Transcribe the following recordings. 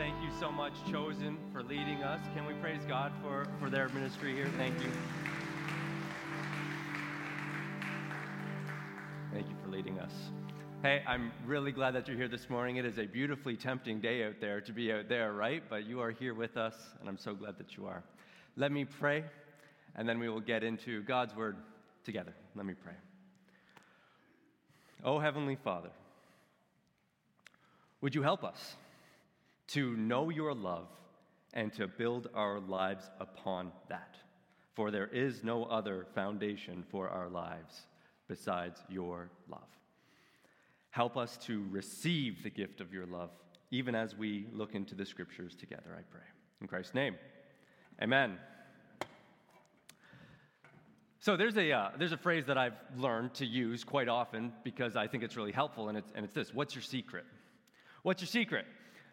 Thank you so much, Chosen, for leading us. Can we praise God for, for their ministry here? Thank you. Thank you for leading us. Hey, I'm really glad that you're here this morning. It is a beautifully tempting day out there to be out there, right? But you are here with us, and I'm so glad that you are. Let me pray, and then we will get into God's word together. Let me pray. Oh, Heavenly Father, would you help us to know your love and to build our lives upon that? For there is no other foundation for our lives besides your love. Help us to receive the gift of your love, even as we look into the scriptures together, I pray. In Christ's name, amen. So there's a, uh, there's a phrase that I've learned to use quite often because I think it's really helpful, and it's, and it's this What's your secret? What's your secret?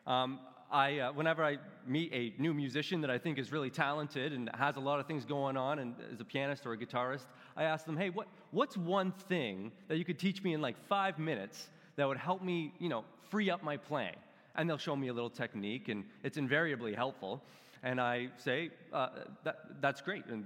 Um, I, uh, whenever I meet a new musician that I think is really talented and has a lot of things going on and is a pianist or a guitarist, I ask them, hey, what, what's one thing that you could teach me in like five minutes that would help me, you know, free up my playing? And they'll show me a little technique, and it's invariably helpful. And I say, uh, that, that's great. And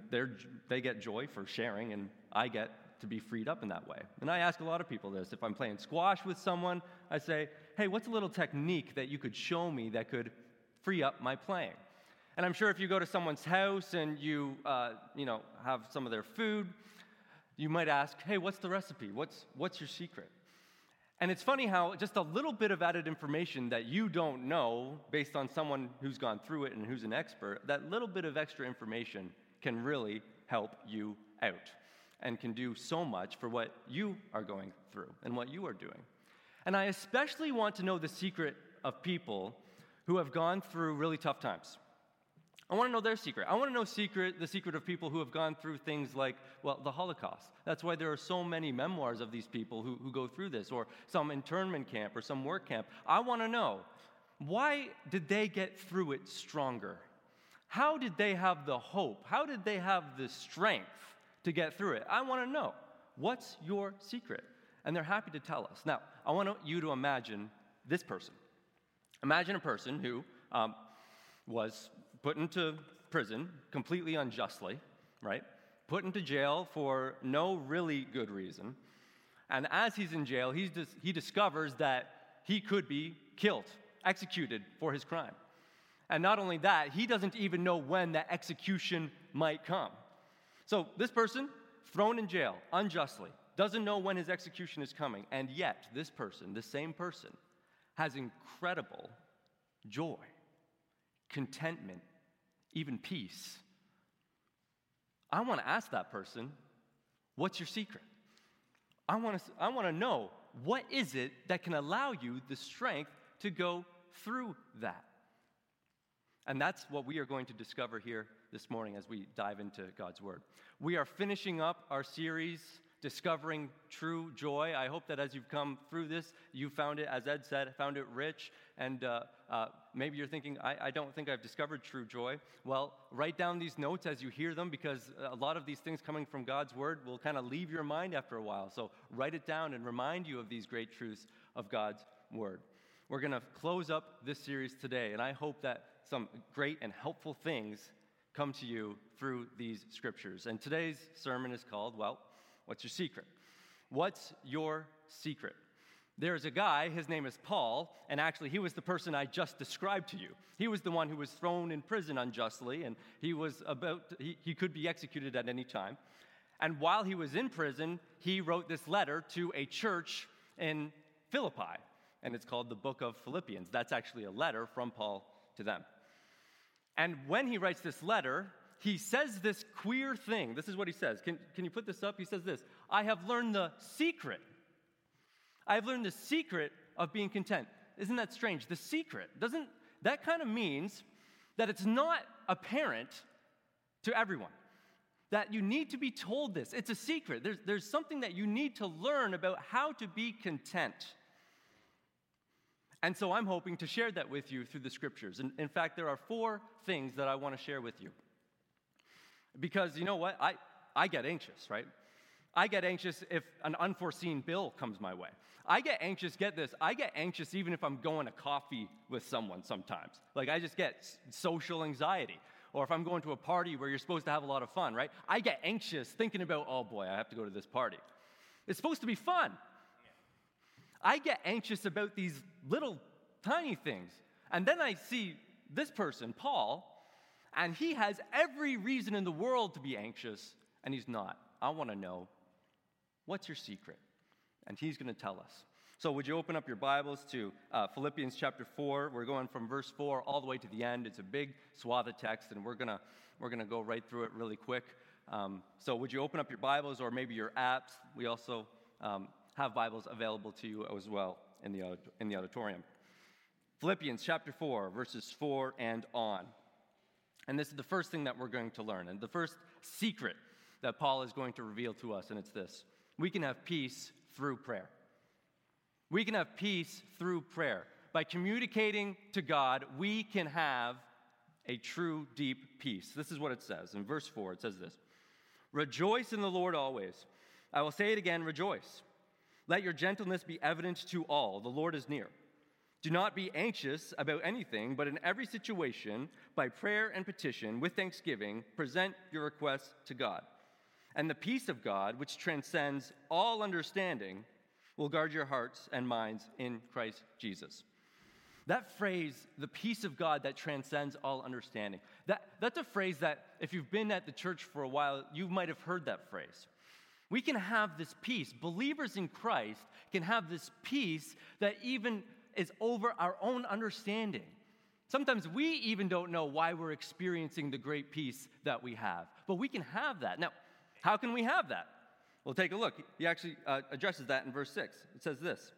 they get joy for sharing, and I get to be freed up in that way. And I ask a lot of people this. If I'm playing squash with someone, I say, hey, what's a little technique that you could show me that could free up my playing? And I'm sure if you go to someone's house and you, uh, you know, have some of their food, you might ask, hey, what's the recipe? What's, what's your secret? And it's funny how just a little bit of added information that you don't know based on someone who's gone through it and who's an expert, that little bit of extra information can really help you out and can do so much for what you are going through and what you are doing. And I especially want to know the secret of people who have gone through really tough times. I want to know their secret. I want to know secret, the secret of people who have gone through things like, well, the Holocaust. That's why there are so many memoirs of these people who, who go through this, or some internment camp or some work camp. I want to know why did they get through it stronger? How did they have the hope? How did they have the strength to get through it. I want to know what's your secret? And they're happy to tell us. Now, I want you to imagine this person. Imagine a person who um, was put into prison completely unjustly, right? Put into jail for no really good reason. And as he's in jail, he's dis- he discovers that he could be killed, executed for his crime. And not only that, he doesn't even know when that execution might come. So, this person, thrown in jail unjustly, doesn't know when his execution is coming, and yet this person, the same person, has incredible joy, contentment, even peace. I want to ask that person, What's your secret? I want to, I want to know what is it that can allow you the strength to go through that? And that's what we are going to discover here this morning as we dive into God's Word. We are finishing up our series, Discovering True Joy. I hope that as you've come through this, you found it, as Ed said, found it rich. And uh, uh, maybe you're thinking, I, I don't think I've discovered true joy. Well, write down these notes as you hear them because a lot of these things coming from God's Word will kind of leave your mind after a while. So write it down and remind you of these great truths of God's Word. We're going to close up this series today, and I hope that some great and helpful things come to you through these scriptures. And today's sermon is called, Well, What's Your Secret? What's your secret? There's a guy, his name is Paul, and actually, he was the person I just described to you. He was the one who was thrown in prison unjustly, and he was about, to, he, he could be executed at any time. And while he was in prison, he wrote this letter to a church in Philippi, and it's called the Book of Philippians. That's actually a letter from Paul to them. And when he writes this letter, he says this queer thing. This is what he says. Can, can you put this up? He says this I have learned the secret. I have learned the secret of being content. Isn't that strange? The secret. Doesn't that kind of means that it's not apparent to everyone? That you need to be told this. It's a secret. There's, there's something that you need to learn about how to be content. And so I'm hoping to share that with you through the scriptures. And in fact, there are four things that I want to share with you. Because you know what? I, I get anxious, right? I get anxious if an unforeseen bill comes my way. I get anxious, get this, I get anxious even if I'm going to coffee with someone sometimes. Like, I just get social anxiety. Or if I'm going to a party where you're supposed to have a lot of fun, right? I get anxious thinking about, oh boy, I have to go to this party. It's supposed to be fun. I get anxious about these little tiny things. And then I see this person, Paul, and he has every reason in the world to be anxious, and he's not. I want to know what's your secret? And he's going to tell us. So, would you open up your Bibles to uh, Philippians chapter 4? We're going from verse 4 all the way to the end. It's a big swath of text, and we're going we're to go right through it really quick. Um, so, would you open up your Bibles or maybe your apps? We also um, have Bibles available to you as well in the, in the auditorium. Philippians chapter 4, verses 4 and on. And this is the first thing that we're going to learn, and the first secret that Paul is going to reveal to us, and it's this we can have peace through prayer. We can have peace through prayer. By communicating to God, we can have a true, deep peace. This is what it says. In verse 4, it says this Rejoice in the Lord always. I will say it again rejoice. Let your gentleness be evident to all. The Lord is near. Do not be anxious about anything, but in every situation, by prayer and petition, with thanksgiving, present your requests to God. And the peace of God, which transcends all understanding, will guard your hearts and minds in Christ Jesus. That phrase, the peace of God that transcends all understanding, that, that's a phrase that, if you've been at the church for a while, you might have heard that phrase. We can have this peace. Believers in Christ can have this peace that even is over our own understanding. Sometimes we even don't know why we're experiencing the great peace that we have, but we can have that. Now, how can we have that? Well, take a look. He actually uh, addresses that in verse 6. It says this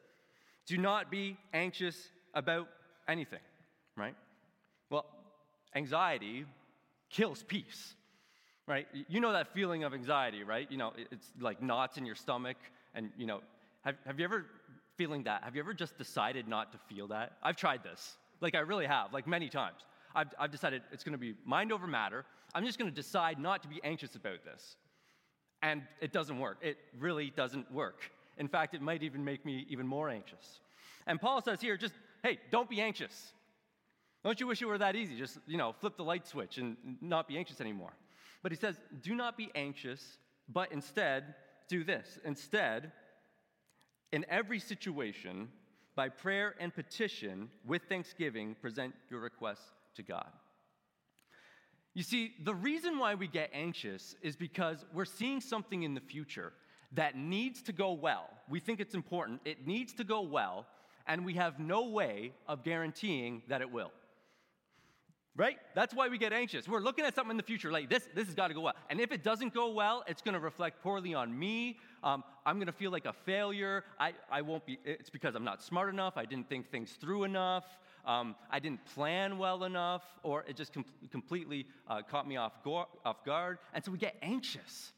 Do not be anxious about anything, right? Well, anxiety kills peace, right? You know that feeling of anxiety, right? You know, it's like knots in your stomach, and, you know, have, have you ever feeling that? Have you ever just decided not to feel that? I've tried this. Like, I really have, like many times. I've, I've decided it's going to be mind over matter. I'm just going to decide not to be anxious about this. And it doesn't work. It really doesn't work. In fact, it might even make me even more anxious. And Paul says here, just, hey, don't be anxious. Don't you wish it were that easy? Just, you know, flip the light switch and not be anxious anymore. But he says, do not be anxious, but instead do this. Instead, in every situation, by prayer and petition, with thanksgiving, present your requests to God. You see, the reason why we get anxious is because we're seeing something in the future that needs to go well. We think it's important, it needs to go well, and we have no way of guaranteeing that it will. Right? That's why we get anxious. We're looking at something in the future, like this, this has got to go well. And if it doesn't go well, it's going to reflect poorly on me. Um, I'm going to feel like a failure. I, I won't be, it's because I'm not smart enough. I didn't think things through enough. Um, I didn't plan well enough, or it just com- completely uh, caught me off, go- off guard. And so we get anxious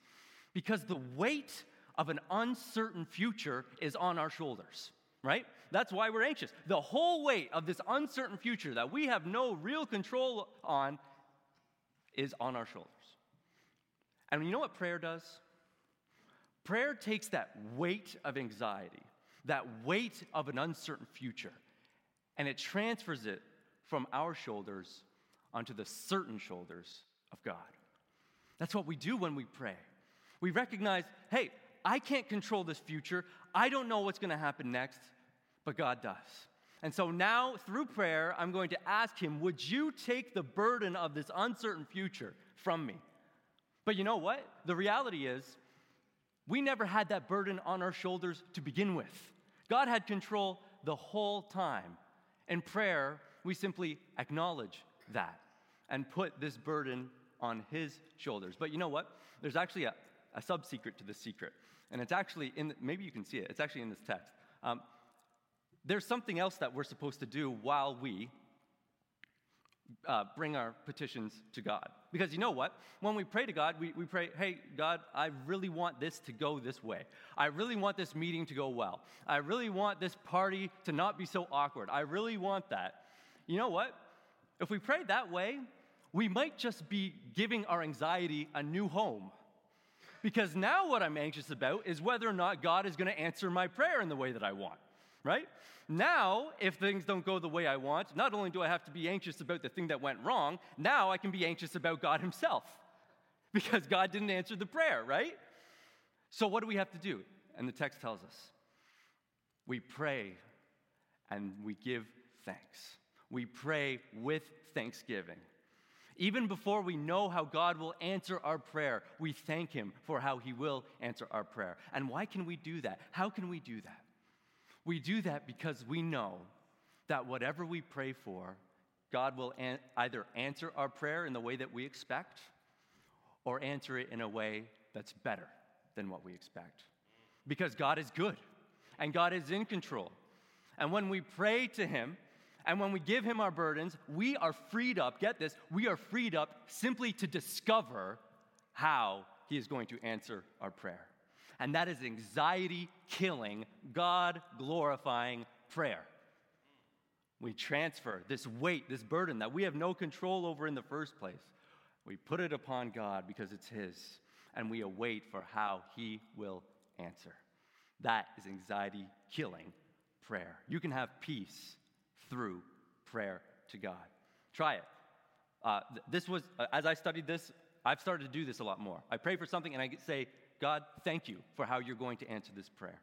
because the weight of an uncertain future is on our shoulders right? That's why we're anxious. The whole weight of this uncertain future that we have no real control on is on our shoulders. And you know what prayer does? Prayer takes that weight of anxiety, that weight of an uncertain future, and it transfers it from our shoulders onto the certain shoulders of God. That's what we do when we pray. We recognize, hey, I can't control this future. I don't know what's going to happen next but God does. And so now, through prayer, I'm going to ask Him, Would you take the burden of this uncertain future from me? But you know what? The reality is, we never had that burden on our shoulders to begin with. God had control the whole time. In prayer, we simply acknowledge that and put this burden on His shoulders. But you know what? There's actually a, a sub secret to this secret. And it's actually in, the, maybe you can see it, it's actually in this text. Um, there's something else that we're supposed to do while we uh, bring our petitions to God. Because you know what? When we pray to God, we, we pray, hey, God, I really want this to go this way. I really want this meeting to go well. I really want this party to not be so awkward. I really want that. You know what? If we pray that way, we might just be giving our anxiety a new home. Because now what I'm anxious about is whether or not God is going to answer my prayer in the way that I want, right? Now, if things don't go the way I want, not only do I have to be anxious about the thing that went wrong, now I can be anxious about God Himself because God didn't answer the prayer, right? So, what do we have to do? And the text tells us we pray and we give thanks. We pray with thanksgiving. Even before we know how God will answer our prayer, we thank Him for how He will answer our prayer. And why can we do that? How can we do that? We do that because we know that whatever we pray for, God will an- either answer our prayer in the way that we expect or answer it in a way that's better than what we expect. Because God is good and God is in control. And when we pray to Him, and when we give him our burdens, we are freed up, get this, we are freed up simply to discover how he is going to answer our prayer. And that is anxiety killing, God glorifying prayer. We transfer this weight, this burden that we have no control over in the first place. We put it upon God because it's His, and we await for how He will answer. That is anxiety killing prayer. You can have peace through prayer to God. Try it. Uh, this was, uh, as I studied this, I've started to do this a lot more. I pray for something and I say, God, thank you for how you're going to answer this prayer.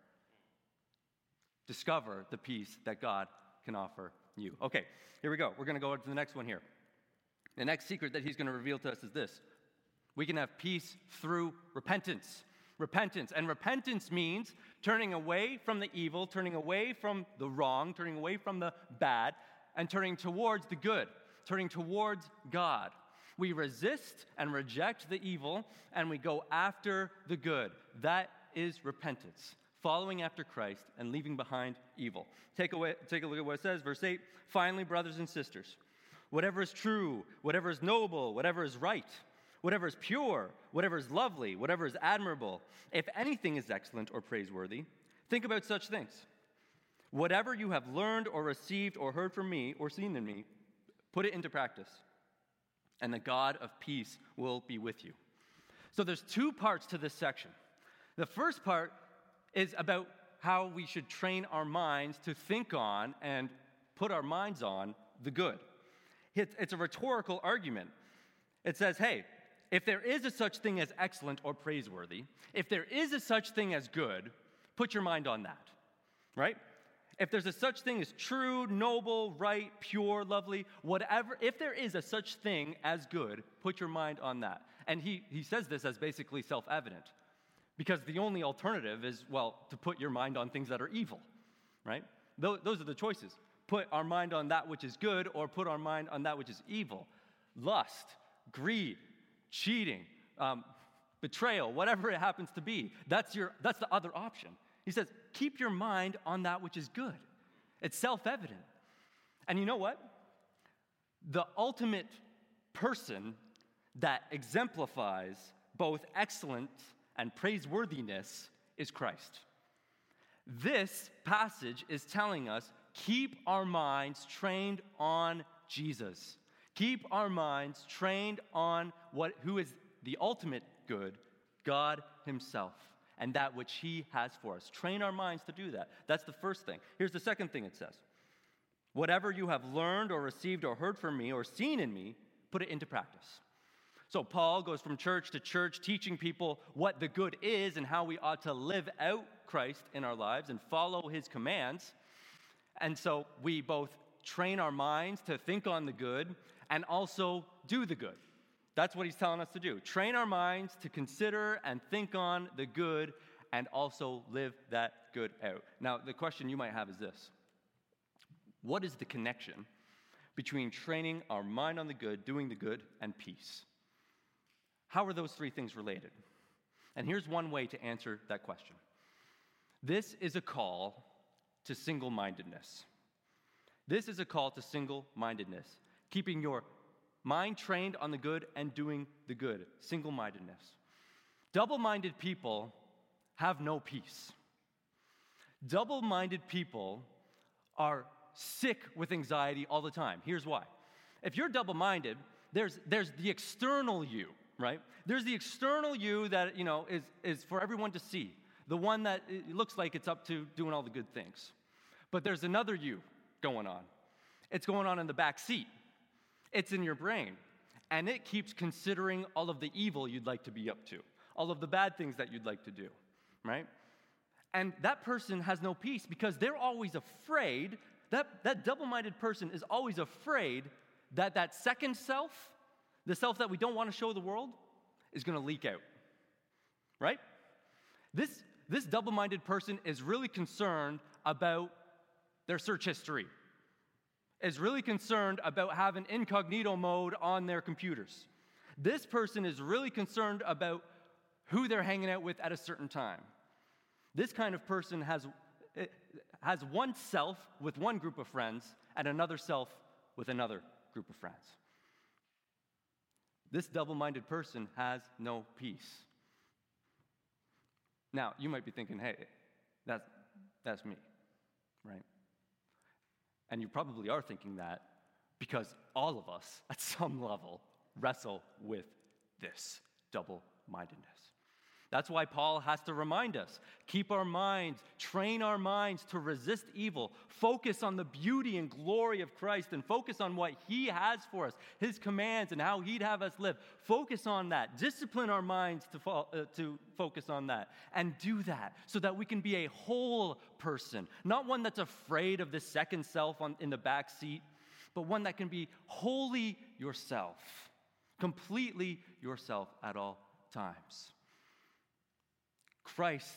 Discover the peace that God can offer you. Okay, here we go. We're going to go to the next one here. The next secret that he's going to reveal to us is this we can have peace through repentance repentance. And repentance means turning away from the evil, turning away from the wrong, turning away from the bad, and turning towards the good, turning towards God. We resist and reject the evil, and we go after the good. That is repentance, following after Christ and leaving behind evil. Take, away, take a look at what it says, verse 8. Finally, brothers and sisters, whatever is true, whatever is noble, whatever is right, whatever is pure, whatever is lovely, whatever is admirable, if anything is excellent or praiseworthy, think about such things. Whatever you have learned or received or heard from me or seen in me, put it into practice, and the God of peace will be with you. So there's two parts to this section. The first part is about how we should train our minds to think on and put our minds on the good. It's a rhetorical argument. It says, hey, if there is a such thing as excellent or praiseworthy, if there is a such thing as good, put your mind on that, right? If there's a such thing as true, noble, right, pure, lovely, whatever, if there is a such thing as good, put your mind on that. And he, he says this as basically self evident because the only alternative is, well, to put your mind on things that are evil, right? Those, are the choices. Put our mind on that which is good or put our mind on that which is evil. Lust, greed, cheating, um, betrayal, whatever it happens to be. That's, your, that's the other option. He says, keep your mind on that which is good. It's self evident. And you know what? The ultimate person that exemplifies both excellence and praiseworthiness is Christ. This passage is telling us keep our minds trained on Jesus. Keep our minds trained on what, who is the ultimate good, God Himself, and that which He has for us. Train our minds to do that. That's the first thing. Here's the second thing it says Whatever you have learned or received or heard from me or seen in me, put it into practice. So, Paul goes from church to church teaching people what the good is and how we ought to live out Christ in our lives and follow his commands. And so, we both train our minds to think on the good and also do the good. That's what he's telling us to do. Train our minds to consider and think on the good and also live that good out. Now, the question you might have is this What is the connection between training our mind on the good, doing the good, and peace? How are those three things related? And here's one way to answer that question this is a call to single mindedness. This is a call to single mindedness keeping your mind trained on the good and doing the good, single mindedness. Double minded people have no peace. Double minded people are sick with anxiety all the time. Here's why. If you're double minded, there's, there's the external you, right? There's the external you that, you know, is, is for everyone to see, the one that looks like it's up to doing all the good things. But there's another you going on. It's going on in the back seat. It's in your brain. And it keeps considering all of the evil you'd like to be up to, all of the bad things that you'd like to do, right? And that person has no peace because they're always afraid. That, that double minded person is always afraid that that second self, the self that we don't want to show the world, is going to leak out, right? This, this double minded person is really concerned about their search history, is really concerned about having incognito mode on their computers. This person is really concerned about who they're hanging out with at a certain time. This kind of person has, eh, has one self with one group of friends and another self with another group of friends. This double minded person has no peace. Now, you might be thinking, hey, that's, that's me, right? And you probably are thinking that because all of us, at some level, wrestle with this double mindedness. That's why Paul has to remind us keep our minds, train our minds to resist evil, focus on the beauty and glory of Christ, and focus on what He has for us, His commands, and how He'd have us live. Focus on that. Discipline our minds to, fo- uh, to focus on that. And do that so that we can be a whole person, not one that's afraid of the second self on, in the back seat, but one that can be wholly yourself, completely yourself at all times. Christ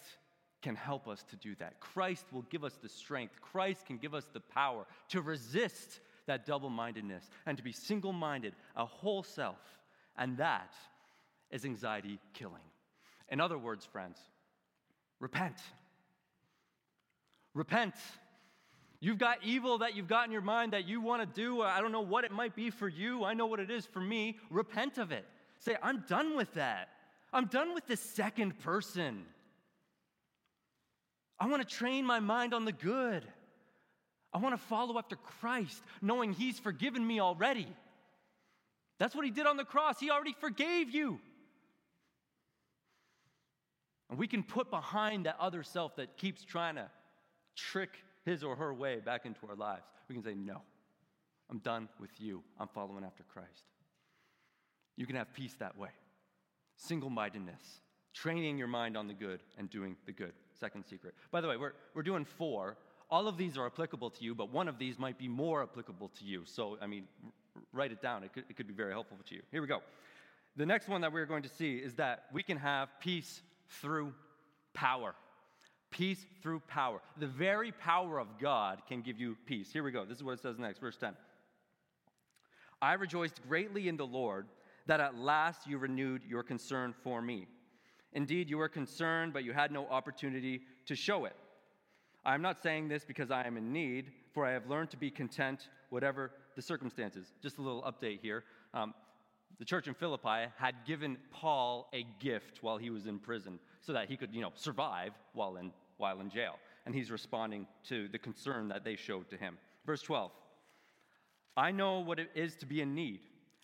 can help us to do that. Christ will give us the strength. Christ can give us the power to resist that double mindedness and to be single minded, a whole self. And that is anxiety killing. In other words, friends, repent. Repent. You've got evil that you've got in your mind that you want to do. I don't know what it might be for you. I know what it is for me. Repent of it. Say, I'm done with that. I'm done with the second person. I want to train my mind on the good. I want to follow after Christ, knowing He's forgiven me already. That's what He did on the cross. He already forgave you. And we can put behind that other self that keeps trying to trick his or her way back into our lives. We can say, No, I'm done with you. I'm following after Christ. You can have peace that way. Single mindedness, training your mind on the good and doing the good. Second secret. By the way, we're, we're doing four. All of these are applicable to you, but one of these might be more applicable to you. So, I mean, write it down. It could, it could be very helpful to you. Here we go. The next one that we're going to see is that we can have peace through power. Peace through power. The very power of God can give you peace. Here we go. This is what it says next, verse 10. I rejoiced greatly in the Lord that at last you renewed your concern for me. Indeed, you were concerned, but you had no opportunity to show it. I am not saying this because I am in need, for I have learned to be content, whatever the circumstances. Just a little update here. Um, the church in Philippi had given Paul a gift while he was in prison so that he could, you know, survive while in, while in jail. And he's responding to the concern that they showed to him. Verse 12 I know what it is to be in need,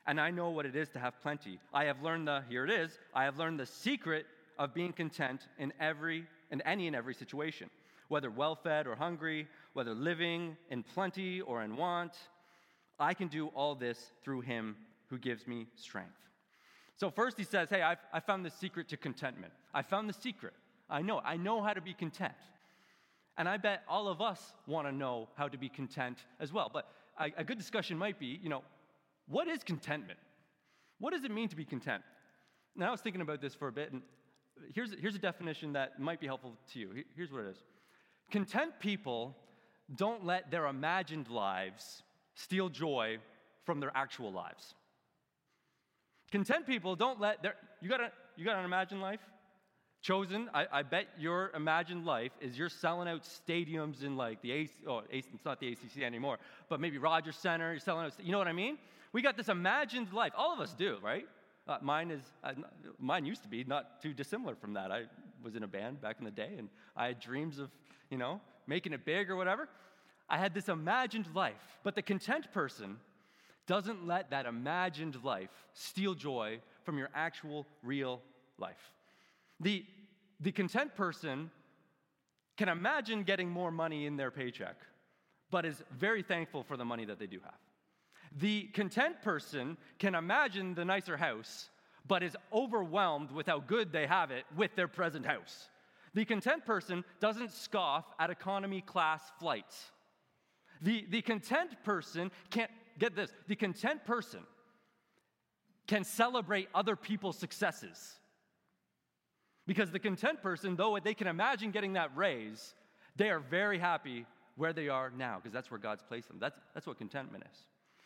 and I know what it is to have plenty. I have learned the, here it is, I have learned the secret of being content in every in any and every situation, whether well-fed or hungry, whether living in plenty or in want. I can do all this through him who gives me strength. So first he says, "Hey, I've, I found the secret to contentment. I found the secret. I know. I know how to be content." And I bet all of us want to know how to be content as well. But a, a good discussion might be, you know, what is contentment? What does it mean to be content? Now I was thinking about this for a bit, and here's, here's a definition that might be helpful to you. Here's what it is Content people don't let their imagined lives steal joy from their actual lives. Content people don't let their, you got, a, you got an imagined life? Chosen, I, I, bet your imagined life is you're selling out stadiums in like the AC, oh, it's not the ACC anymore, but maybe Rogers Center, you're selling out, you know what I mean? We got this imagined life. All of us do, right? Uh, mine is, uh, mine used to be not too dissimilar from that. I was in a band back in the day, and I had dreams of, you know, making it big or whatever. I had this imagined life, but the content person doesn't let that imagined life steal joy from your actual, real life. The, the content person can imagine getting more money in their paycheck, but is very thankful for the money that they do have. The content person can imagine the nicer house, but is overwhelmed with how good they have it with their present house. The content person doesn't scoff at economy class flights. The, the content person can't, get this, the content person can celebrate other people's successes. Because the content person, though they can imagine getting that raise, they are very happy where they are now, because that's where God's placed them. That's, that's what contentment is.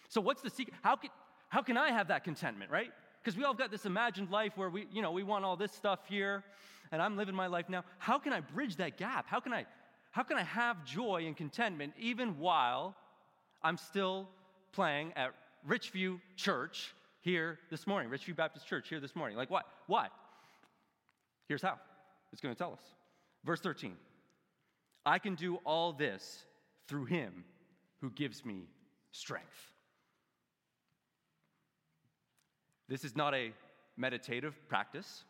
So, what's the secret? How can, how can I have that contentment, right? Because we all got this imagined life where we, you know, we want all this stuff here, and I'm living my life now. How can I bridge that gap? How can I, how can I have joy and contentment even while I'm still playing at Richview Church here this morning, Richview Baptist Church here this morning? Like, what? Why? Here's how. It's going to tell us. Verse 13 I can do all this through him who gives me strength. This is not a meditative practice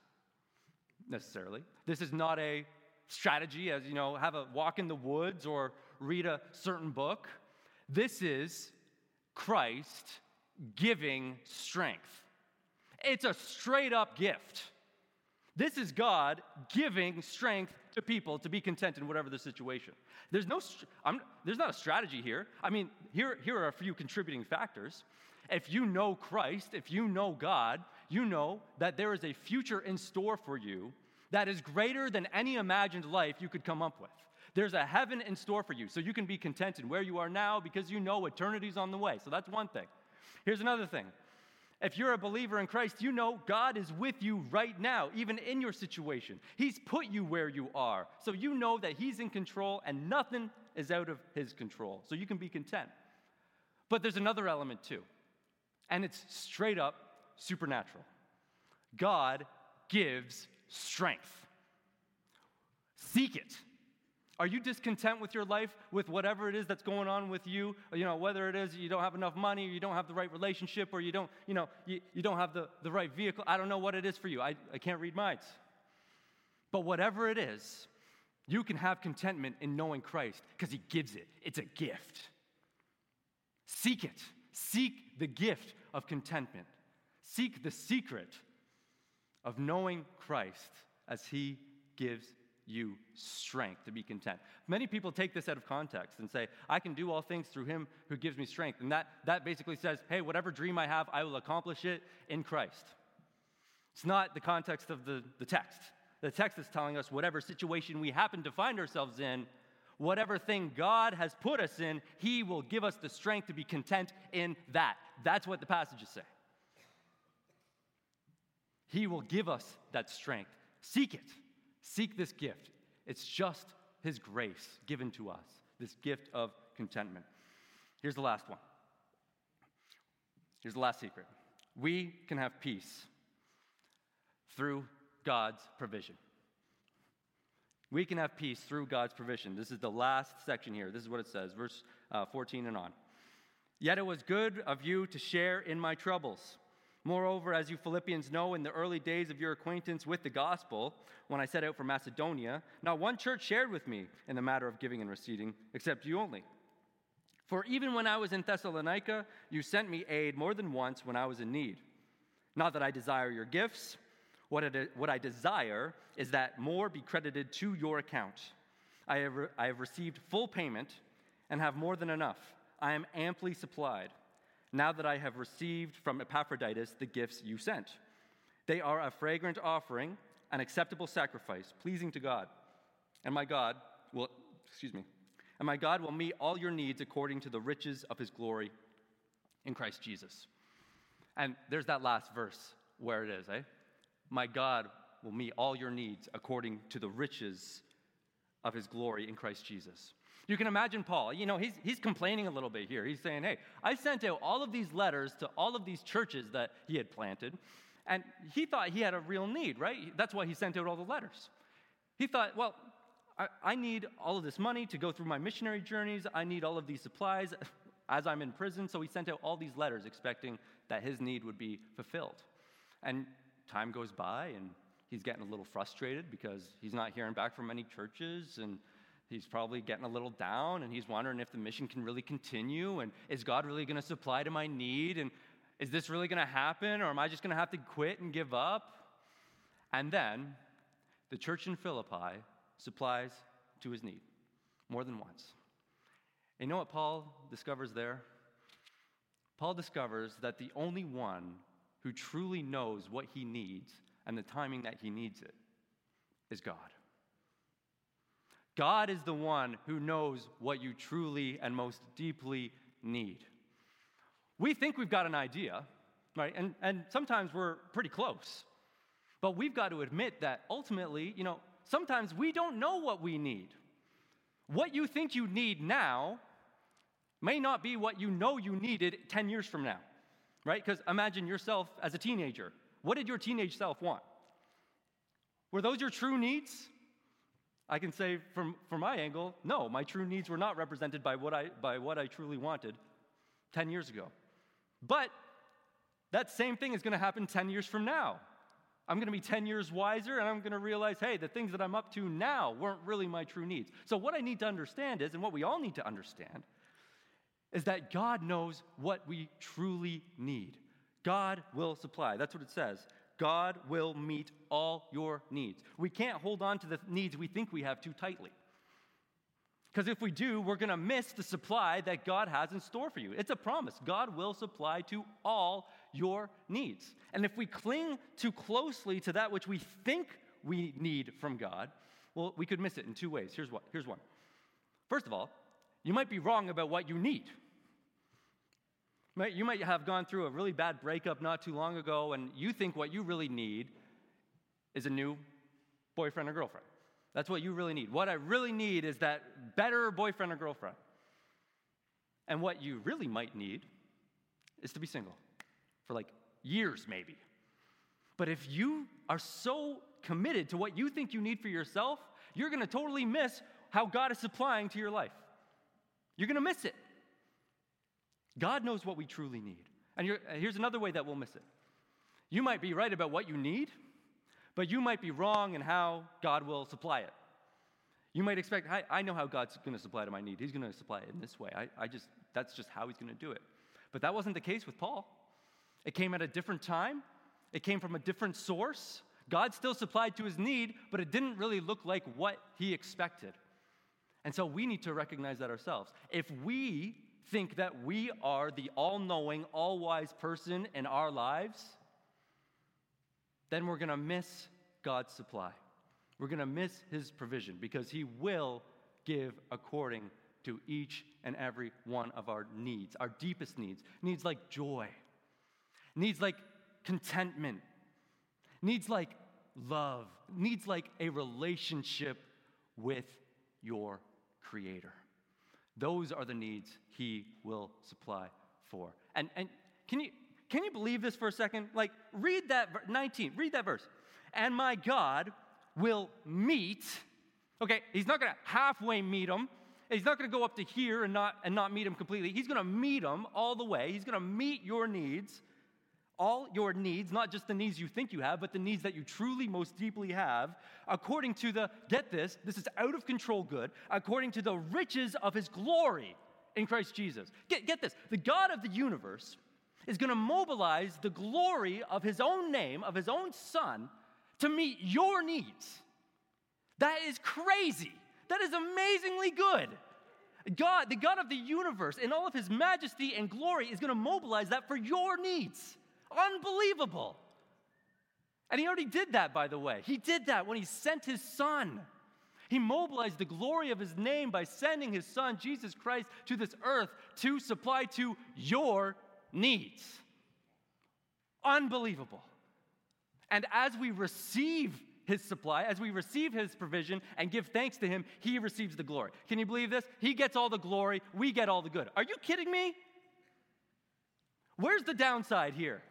necessarily. This is not a strategy as, you know, have a walk in the woods or read a certain book. This is Christ giving strength. It's a straight up gift. This is God giving strength to people to be content in whatever the situation. There's, no, there's not a strategy here. I mean, here, here are a few contributing factors. If you know Christ, if you know God, you know that there is a future in store for you that is greater than any imagined life you could come up with. There's a heaven in store for you, so you can be content in where you are now because you know eternity's on the way. So that's one thing. Here's another thing. If you're a believer in Christ, you know God is with you right now, even in your situation. He's put you where you are. So you know that He's in control and nothing is out of His control. So you can be content. But there's another element too and it's straight up supernatural. God gives strength. Seek it. Are you discontent with your life, with whatever it is that's going on with you? You know, whether it is you don't have enough money, or you don't have the right relationship, or you don't, you know, you, you don't have the, the right vehicle. I don't know what it is for you. I, I can't read minds. But whatever it is, you can have contentment in knowing Christ because He gives it. It's a gift. Seek it. Seek the gift of contentment. Seek the secret of knowing Christ as He gives you strength to be content. Many people take this out of context and say, I can do all things through Him who gives me strength. And that, that basically says, hey, whatever dream I have, I will accomplish it in Christ. It's not the context of the, the text. The text is telling us whatever situation we happen to find ourselves in, whatever thing God has put us in, He will give us the strength to be content in that. That's what the passages say. He will give us that strength. Seek it. Seek this gift. It's just His grace given to us, this gift of contentment. Here's the last one. Here's the last secret. We can have peace through God's provision. We can have peace through God's provision. This is the last section here. This is what it says, verse uh, 14 and on. Yet it was good of you to share in my troubles. Moreover, as you Philippians know, in the early days of your acquaintance with the gospel, when I set out for Macedonia, not one church shared with me in the matter of giving and receiving, except you only. For even when I was in Thessalonica, you sent me aid more than once when I was in need. Not that I desire your gifts what, it, what I desire is that more be credited to your account. I have, re- I have received full payment and have more than enough. I am amply supplied, now that I have received from Epaphroditus the gifts you sent. They are a fragrant offering, an acceptable sacrifice, pleasing to God. And my God will, excuse me, and my God will meet all your needs according to the riches of his glory in Christ Jesus. And there's that last verse where it is, eh? My God will meet all your needs according to the riches of his glory in Christ Jesus. You can imagine Paul, you know, he's, he's complaining a little bit here. He's saying, hey, I sent out all of these letters to all of these churches that he had planted, and he thought he had a real need, right? That's why he sent out all the letters. He thought, well, I, I need all of this money to go through my missionary journeys, I need all of these supplies as I'm in prison, so he sent out all these letters expecting that his need would be fulfilled. And time goes by, and he's getting a little frustrated because he's not hearing back from many churches, and he's probably getting a little down, and he's wondering if the mission can really continue, and is God really going to supply to my need, and is this really going to happen, or am I just going to have to quit and give up? And then the church in Philippi supplies to his need more than once. And you know what Paul discovers there? Paul discovers that the only one who truly knows what he needs and the timing that he needs it is God. God is the one who knows what you truly and most deeply need. We think we've got an idea, right? And, and sometimes we're pretty close. But we've got to admit that ultimately, you know, sometimes we don't know what we need. What you think you need now may not be what you know you needed 10 years from now, right? Because imagine yourself as a teenager. What did your teenage self want? Were those your true needs? I can say from, from my angle, no, my true needs were not represented by what, I, by what I truly wanted 10 years ago. But that same thing is going to happen 10 years from now. I'm going to be 10 years wiser and I'm going to realize, hey, the things that I'm up to now weren't really my true needs. So, what I need to understand is, and what we all need to understand, is that God knows what we truly need. God will supply. That's what it says. God will meet all your needs. We can't hold on to the needs we think we have too tightly. Because if we do, we're going to miss the supply that God has in store for you. It's a promise. God will supply to all your needs. And if we cling too closely to that which we think we need from God, well, we could miss it in two ways. Here's what. Here's one. First of all, you might be wrong about what you need. You might have gone through a really bad breakup not too long ago, and you think what you really need is a new boyfriend or girlfriend. That's what you really need. What I really need is that better boyfriend or girlfriend. And what you really might need is to be single for like years, maybe. But if you are so committed to what you think you need for yourself, you're to totally miss how God is supplying to your life. You're to miss it. God knows what we truly need. And here's another way that we'll miss it. You might be right about what you need, but you might be wrong in how God will supply it. You might expect, I, I know how God's going to supply to my need. He's going to supply it in this way. I, I just, that's just how he's going to do it. But that wasn't the case with Paul. It came at a different time, it came from a different source. God still supplied to his need, but it didn't really look like what he expected. And so we need to recognize that ourselves. If we think that we are the all knowing, all wise person in our lives, then we're going to miss God's supply. We're going to miss his provision because he will give according to each and every one of our needs, our deepest needs. Needs like joy, needs like contentment, needs like love, needs like a relationship with your Creator. Those are the needs he will supply for. And, and can, you, can you believe this for a second? Like, read that 19, read that verse. And my God will meet, okay, he's not gonna halfway meet him. He's not gonna go up to here and not, and not meet him completely. He's gonna meet him all the way. He's gonna meet your needs all your needs, not just the needs you think you have, but the needs that you truly most deeply have, according to the, get this, this is out of control good, according to the riches of his glory in Christ Jesus. Get, get this the God of the universe is going to mobilize the glory of his own name, of his own son, to meet your needs. That is crazy. That is amazingly good. God, the God of the universe, in all of his majesty and glory, is going to mobilize that for your needs. Unbelievable. And he already did that, by the way. He did that when he sent his son. He mobilized the glory of his name by sending his son, Jesus Christ, to this earth to supply to your needs. Unbelievable. And as we receive his supply, as we receive his provision and give thanks to him, he receives the glory. Can you believe this? He gets all the glory, we get all the good. Are you kidding me? Where's the downside here?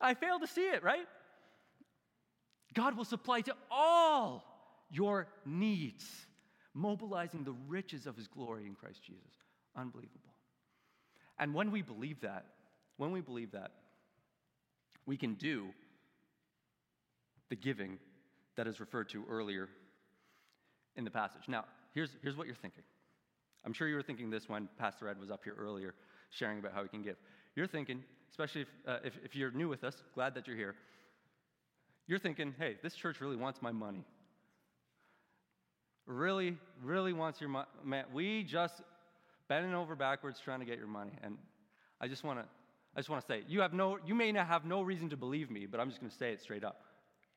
I fail to see it, right? God will supply to all your needs, mobilizing the riches of his glory in Christ Jesus. Unbelievable. And when we believe that, when we believe that, we can do the giving that is referred to earlier in the passage. Now, here's, here's what you're thinking. I'm sure you were thinking this when Pastor Ed was up here earlier sharing about how we can give. You're thinking, especially if, uh, if, if you're new with us, glad that you're here, you're thinking, hey, this church really wants my money. Really, really wants your money. Man, we just bending over backwards trying to get your money. And I just want to I just want to say, you, have no, you may have no reason to believe me, but I'm just going to say it straight up.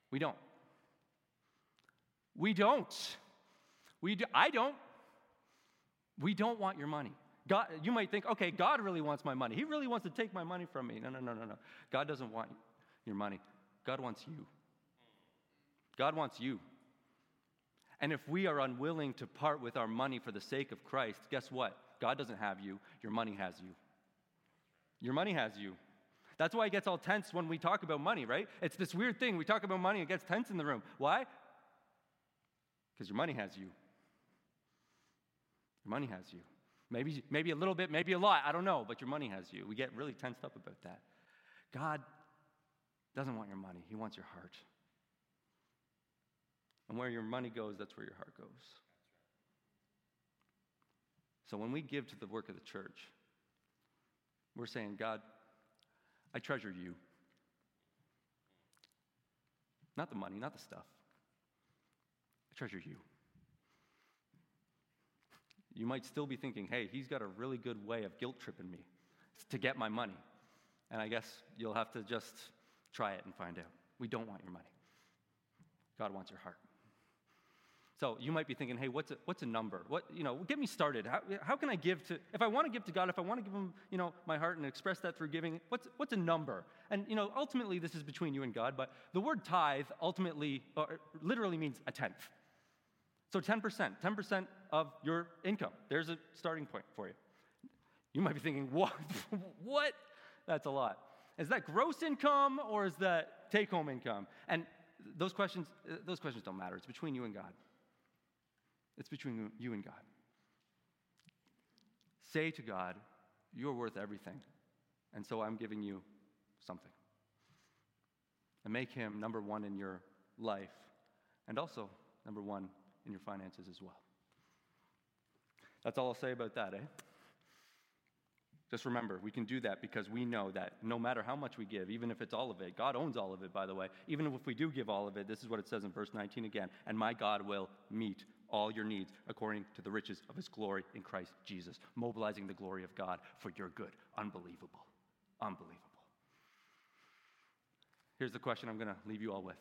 We don't. We don't. We do, I don't. We don't want your money. God, you might think, okay, God really wants my money. He really wants to take my money from me. No, no, no, no, no. God doesn't want your money. God wants you. God wants you. And if we are unwilling to part with our money for the sake of Christ, guess what? God doesn't have you, your money has you. Your money has you. That's why it gets all tense when we talk about money, right? It's this weird thing. We talk about money, it gets tense in the room. Why? Because your money has you. Your money has you. Maybe, maybe a little bit, maybe a lot, I don't know, but your money has you. We get really tensed up about that. God doesn't want your money, He wants your heart. And where your money goes, that's where your heart goes. So when we give to the work of the church, we're saying, God, I treasure you. Not the money, not the stuff. I treasure you. You might still be thinking, hey, he's got a really good way of guilt tripping me to get my money. And I guess you'll have to just try it and find out. We don't want your money. God wants your heart. So you might be thinking, hey, what's a, what's a number? What, you know, get me started. How, how can I give to, if I want to give to God, if I want to give him, you know, my heart and express that through giving, what's, what's a number? And, you know, ultimately this is between you and God, but the word tithe ultimately, or literally means a tenth. So 10%, 10% of your income. There's a starting point for you. You might be thinking, what? what? That's a lot. Is that gross income or is that take home income? And those questions, those questions don't matter. It's between you and God. It's between you and God. Say to God, You're worth everything, and so I'm giving you something. And make Him number one in your life, and also number one in your finances as well. That's all I'll say about that, eh? Just remember, we can do that because we know that no matter how much we give, even if it's all of it, God owns all of it, by the way. Even if we do give all of it, this is what it says in verse 19 again and my God will meet all your needs according to the riches of his glory in Christ Jesus, mobilizing the glory of God for your good. Unbelievable. Unbelievable. Here's the question I'm going to leave you all with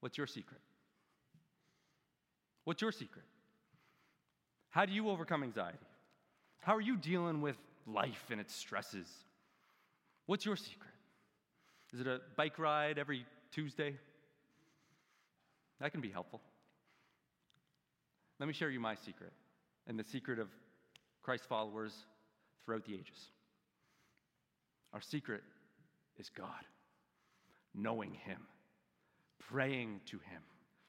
What's your secret? What's your secret? How do you overcome anxiety? How are you dealing with life and its stresses? What's your secret? Is it a bike ride every Tuesday? That can be helpful. Let me share you my secret and the secret of Christ followers throughout the ages. Our secret is God, knowing Him, praying to Him,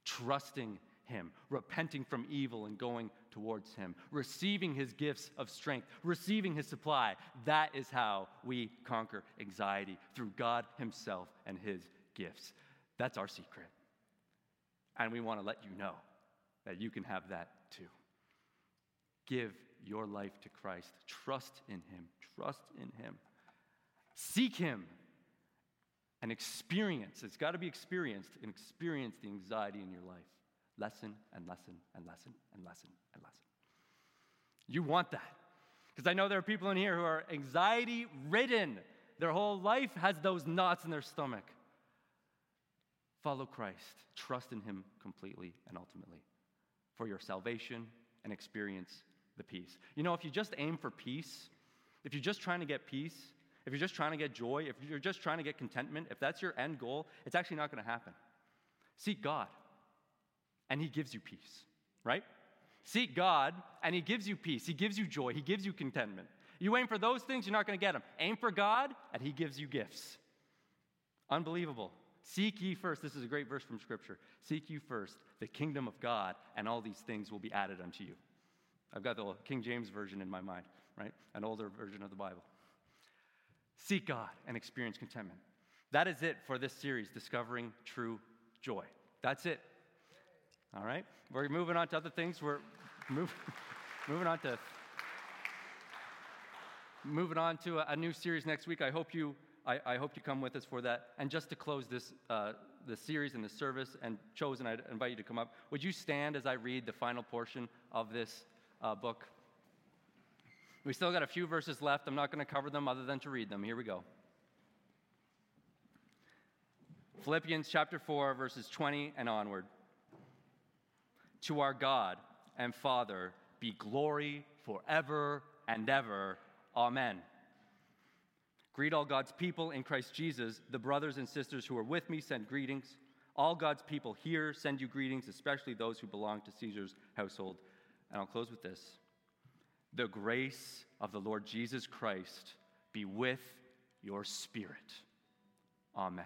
trusting Him, repenting from evil and going towards Him, receiving His gifts of strength, receiving His supply. That is how we conquer anxiety through God Himself and His gifts. That's our secret. And we want to let you know that you can have that too. Give your life to Christ. Trust in Him. Trust in Him. Seek Him and experience. It's got to be experienced and experience the anxiety in your life. Lessen and lessen and lessen and lessen and lessen. You want that. Because I know there are people in here who are anxiety ridden. Their whole life has those knots in their stomach. Follow Christ. Trust in Him completely and ultimately for your salvation and experience the peace. You know, if you just aim for peace, if you're just trying to get peace, if you're just trying to get joy, if you're just trying to get contentment, if that's your end goal, it's actually not going to happen. Seek God, and He gives you peace, right? Seek God, and He gives you peace. He gives you joy. He gives you contentment. You aim for those things, you're not going to get them. Aim for God, and He gives you gifts. Unbelievable. Seek ye first, this is a great verse from Scripture. Seek you first the kingdom of God, and all these things will be added unto you. I've got the King James Version in my mind, right? An older version of the Bible. Seek God and experience contentment. That is it for this series, Discovering True joy. That's it. All right? We're moving on to other things. We're move, moving on to moving on to a, a, new series next week. I hope you I, I, hope you come with us for that. And just to close this uh, the series and the service, and chosen, I invite you to come up. Would you stand as I read the final portion of this uh, book? We still got a few verses left. I'm not going to cover them other than to read them. Here we go. Philippians chapter 4, verses 20 and onward. To our God and Father be glory forever and ever. Amen. Greet all God's people in Christ Jesus. The brothers and sisters who are with me send greetings. All God's people here send you greetings, especially those who belong to Caesar's household. And I'll close with this The grace of the Lord Jesus Christ be with your spirit. Amen.